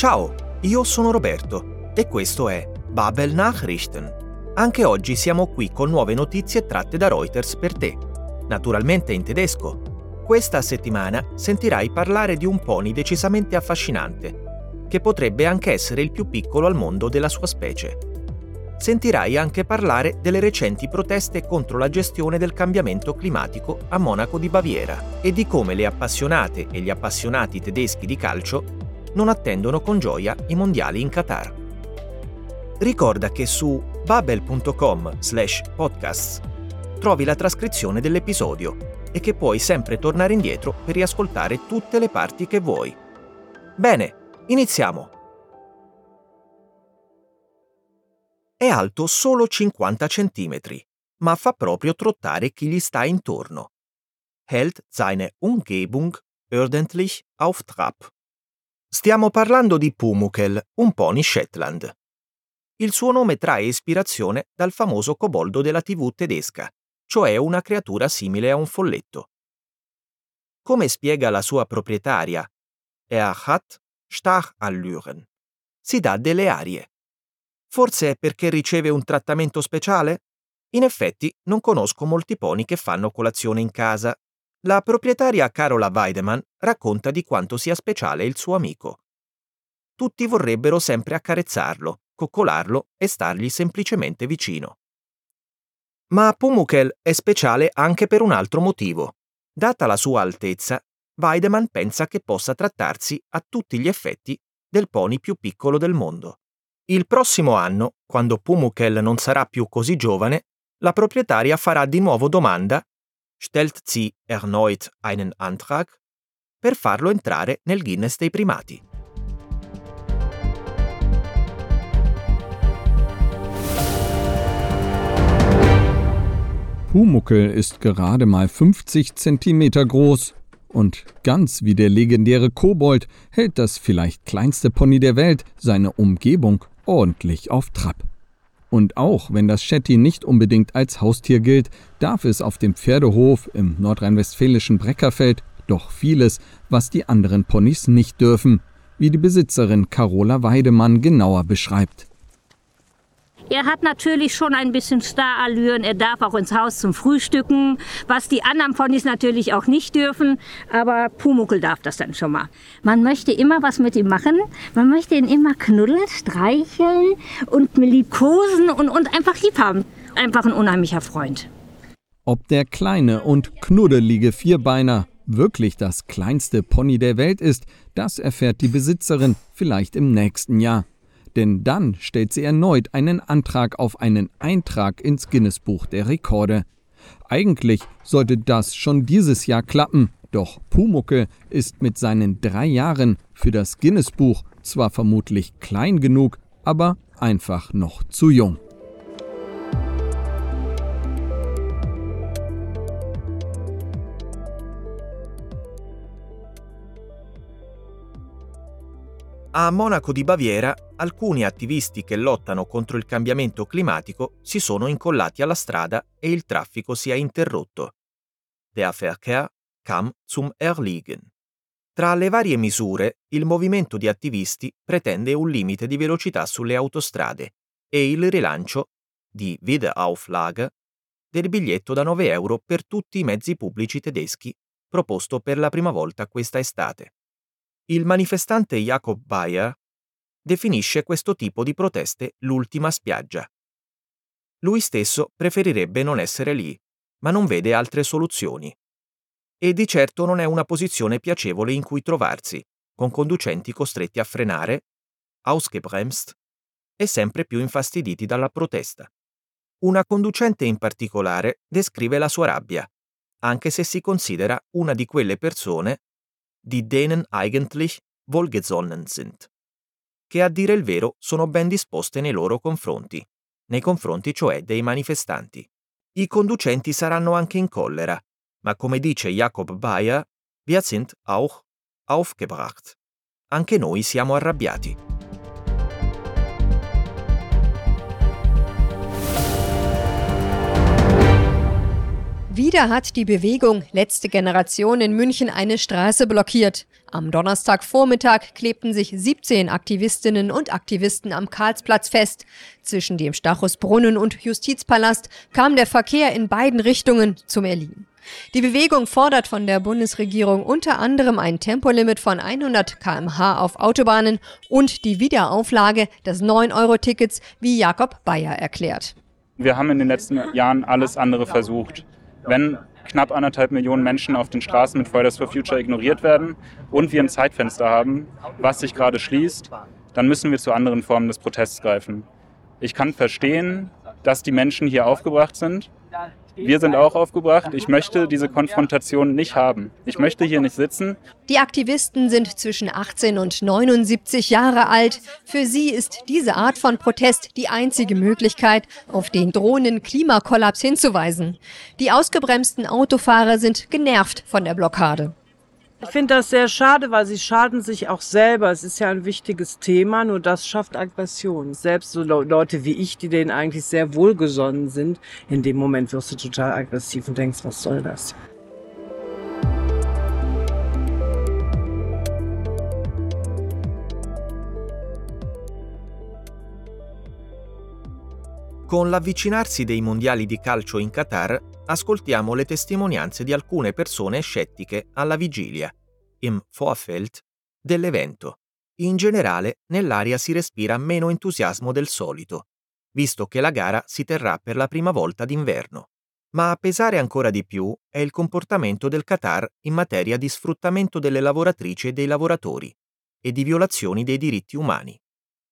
Ciao, io sono Roberto e questo è Babel Nachrichten. Anche oggi siamo qui con nuove notizie tratte da Reuters per te, naturalmente in tedesco. Questa settimana sentirai parlare di un pony decisamente affascinante, che potrebbe anche essere il più piccolo al mondo della sua specie. Sentirai anche parlare delle recenti proteste contro la gestione del cambiamento climatico a Monaco di Baviera e di come le appassionate e gli appassionati tedeschi di calcio non attendono con gioia i mondiali in Qatar. Ricorda che su babel.com slash podcasts trovi la trascrizione dell'episodio e che puoi sempre tornare indietro per riascoltare tutte le parti che vuoi. Bene, iniziamo! È alto solo 50 cm, ma fa proprio trottare chi gli sta intorno. Hält seine Umgebung ordentlich auf Trab. Stiamo parlando di Pumuckl, un pony Shetland. Il suo nome trae ispirazione dal famoso coboldo della TV tedesca, cioè una creatura simile a un folletto. Come spiega la sua proprietaria, er hat Stachallüren. Si dà delle arie. Forse è perché riceve un trattamento speciale? In effetti, non conosco molti pony che fanno colazione in casa. La proprietaria Carola Weidemann racconta di quanto sia speciale il suo amico. Tutti vorrebbero sempre accarezzarlo, coccolarlo e stargli semplicemente vicino. Ma Pumuckl è speciale anche per un altro motivo. Data la sua altezza, Weidemann pensa che possa trattarsi a tutti gli effetti del pony più piccolo del mondo. Il prossimo anno, quando Pumuckl non sarà più così giovane, la proprietaria farà di nuovo domanda stellt sie erneut einen Antrag per farlo entrare nel Guinness dei primati. Pumuckel ist gerade mal 50 Zentimeter groß und ganz wie der legendäre Kobold hält das vielleicht kleinste Pony der Welt seine Umgebung ordentlich auf Trab. Und auch wenn das Shetty nicht unbedingt als Haustier gilt, darf es auf dem Pferdehof im nordrhein-westfälischen Breckerfeld doch vieles, was die anderen Ponys nicht dürfen, wie die Besitzerin Carola Weidemann genauer beschreibt. Er hat natürlich schon ein bisschen Starallüren. Er darf auch ins Haus zum Frühstücken, was die anderen Ponys natürlich auch nicht dürfen. Aber Pumuckel darf das dann schon mal. Man möchte immer was mit ihm machen. Man möchte ihn immer knuddeln, streicheln und liebkosen und, und einfach lieb haben. Einfach ein unheimlicher Freund. Ob der kleine und knuddelige Vierbeiner wirklich das kleinste Pony der Welt ist, das erfährt die Besitzerin vielleicht im nächsten Jahr denn dann stellt sie erneut einen Antrag auf einen Eintrag ins Guinness-Buch der Rekorde. Eigentlich sollte das schon dieses Jahr klappen, doch Pumucke ist mit seinen drei Jahren für das Guinness-Buch zwar vermutlich klein genug, aber einfach noch zu jung. A Monaco di Baviera alcuni attivisti che lottano contro il cambiamento climatico si sono incollati alla strada e il traffico si è interrotto. Der Verkehr kam zum Erliegen. Tra le varie misure, il movimento di attivisti pretende un limite di velocità sulle autostrade e il rilancio di Wiederauflage del biglietto da 9 euro per tutti i mezzi pubblici tedeschi, proposto per la prima volta questa estate. Il manifestante Jakob Bayer definisce questo tipo di proteste l'ultima spiaggia. Lui stesso preferirebbe non essere lì, ma non vede altre soluzioni. E di certo non è una posizione piacevole in cui trovarsi, con conducenti costretti a frenare, ausgebremst, e sempre più infastiditi dalla protesta. Una conducente in particolare descrive la sua rabbia, anche se si considera una di quelle persone die denen eigentlich wohlgesonnen sind, che a dire il vero sono ben disposte nei loro confronti, nei confronti cioè dei manifestanti. I conducenti saranno anche in collera, ma come dice Jakob Bayer, wir sind auch aufgebracht. Anche noi siamo arrabbiati. Wieder hat die Bewegung Letzte Generation in München eine Straße blockiert. Am Donnerstagvormittag klebten sich 17 Aktivistinnen und Aktivisten am Karlsplatz fest. Zwischen dem Stachusbrunnen und Justizpalast kam der Verkehr in beiden Richtungen zum Erliegen. Die Bewegung fordert von der Bundesregierung unter anderem ein Tempolimit von 100 km/h auf Autobahnen und die Wiederauflage des 9-Euro-Tickets, wie Jakob Bayer erklärt. Wir haben in den letzten Jahren alles andere versucht wenn knapp anderthalb Millionen Menschen auf den Straßen mit Fridays for Future ignoriert werden und wir ein Zeitfenster haben, was sich gerade schließt, dann müssen wir zu anderen Formen des Protests greifen. Ich kann verstehen, dass die Menschen hier aufgebracht sind. Wir sind auch aufgebracht. Ich möchte diese Konfrontation nicht haben. Ich möchte hier nicht sitzen. Die Aktivisten sind zwischen 18 und 79 Jahre alt. Für sie ist diese Art von Protest die einzige Möglichkeit, auf den drohenden Klimakollaps hinzuweisen. Die ausgebremsten Autofahrer sind genervt von der Blockade. Ich finde das sehr schade, weil sie schaden sich auch selber. Es ist ja ein wichtiges Thema, nur das schafft Aggression. Selbst so Leute wie ich, die denen eigentlich sehr wohlgesonnen sind, in dem Moment wirst du total aggressiv und denkst, was soll das? Con l'avvicinarsi dei mondiali di calcio in Qatar, ascoltiamo le testimonianze di alcune persone scettiche alla vigilia, im Vorfeld, dell'evento. In generale, nell'aria si respira meno entusiasmo del solito, visto che la gara si terrà per la prima volta d'inverno. Ma a pesare ancora di più è il comportamento del Qatar in materia di sfruttamento delle lavoratrici e dei lavoratori e di violazioni dei diritti umani.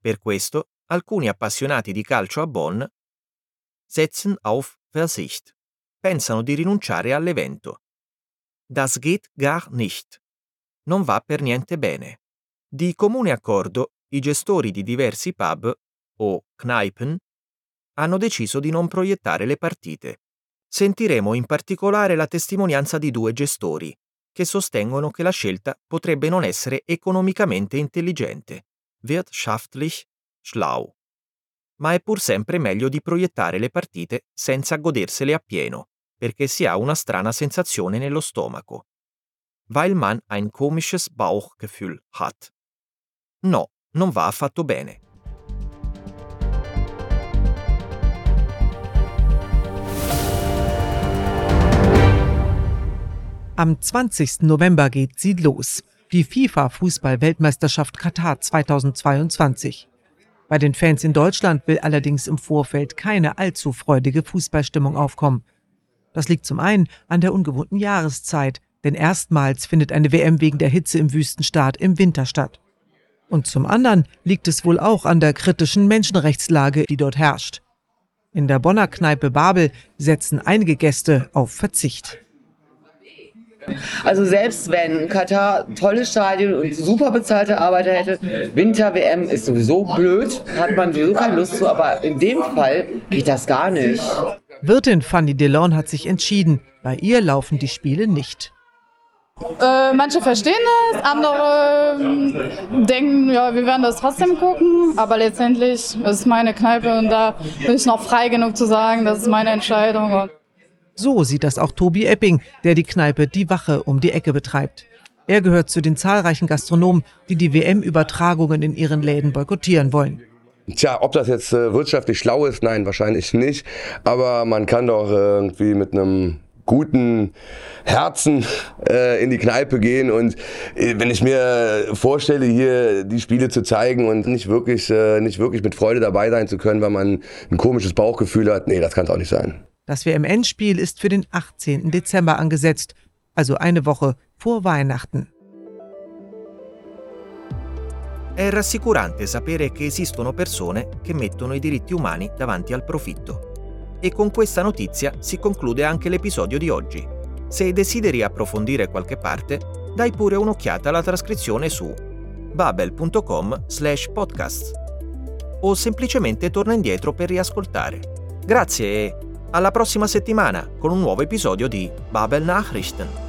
Per questo, alcuni appassionati di calcio a Bonn setzen auf Versicht. Pensano di rinunciare all'evento. Das geht gar nicht. Non va per niente bene. Di comune accordo, i gestori di diversi pub o Kneipen hanno deciso di non proiettare le partite. Sentiremo in particolare la testimonianza di due gestori, che sostengono che la scelta potrebbe non essere economicamente intelligente, wirtschaftlich schlau ma è pur sempre meglio di proiettare le partite senza godersele appieno, perché si ha una strana sensazione nello stomaco. Weil man ein komisches Bauchgefühl hat. No, non va affatto bene. Am 20. November geht sie los. Die FIFA-Fußball-Weltmeisterschaft Katar 2022. Bei den Fans in Deutschland will allerdings im Vorfeld keine allzu freudige Fußballstimmung aufkommen. Das liegt zum einen an der ungewohnten Jahreszeit, denn erstmals findet eine WM wegen der Hitze im Wüstenstaat im Winter statt. Und zum anderen liegt es wohl auch an der kritischen Menschenrechtslage, die dort herrscht. In der Bonner Kneipe Babel setzen einige Gäste auf Verzicht. Also selbst wenn Katar tolles Stadion und super bezahlte Arbeiter hätte, Winter-WM ist sowieso blöd, hat man sowieso keine Lust zu, aber in dem Fall geht das gar nicht. Wirtin Fanny Delon hat sich entschieden, bei ihr laufen die Spiele nicht. Äh, manche verstehen das, andere äh, denken, ja, wir werden das trotzdem gucken, aber letztendlich ist es meine Kneipe und da bin ich noch frei genug zu sagen, das ist meine Entscheidung. So sieht das auch Tobi Epping, der die Kneipe Die Wache um die Ecke betreibt. Er gehört zu den zahlreichen Gastronomen, die die WM-Übertragungen in ihren Läden boykottieren wollen. Tja, ob das jetzt äh, wirtschaftlich schlau ist, nein, wahrscheinlich nicht. Aber man kann doch irgendwie mit einem guten Herzen äh, in die Kneipe gehen und äh, wenn ich mir vorstelle, hier die Spiele zu zeigen und nicht wirklich, äh, nicht wirklich mit Freude dabei sein zu können, weil man ein komisches Bauchgefühl hat, nee, das kann es auch nicht sein. Das WM-Endspiel ist für den 18. Dezember angesetzt, also eine Woche vor Weihnachten. È rassicurante sapere che esistono persone che mettono i diritti umani davanti al profitto. E con questa notizia si conclude anche l'episodio di oggi. Se desideri approfondire qualche parte, dai pure un'occhiata alla trascrizione su babel.com slash podcast o semplicemente torna indietro per riascoltare. Grazie e alla prossima settimana con un nuovo episodio di Babel Nachrichten.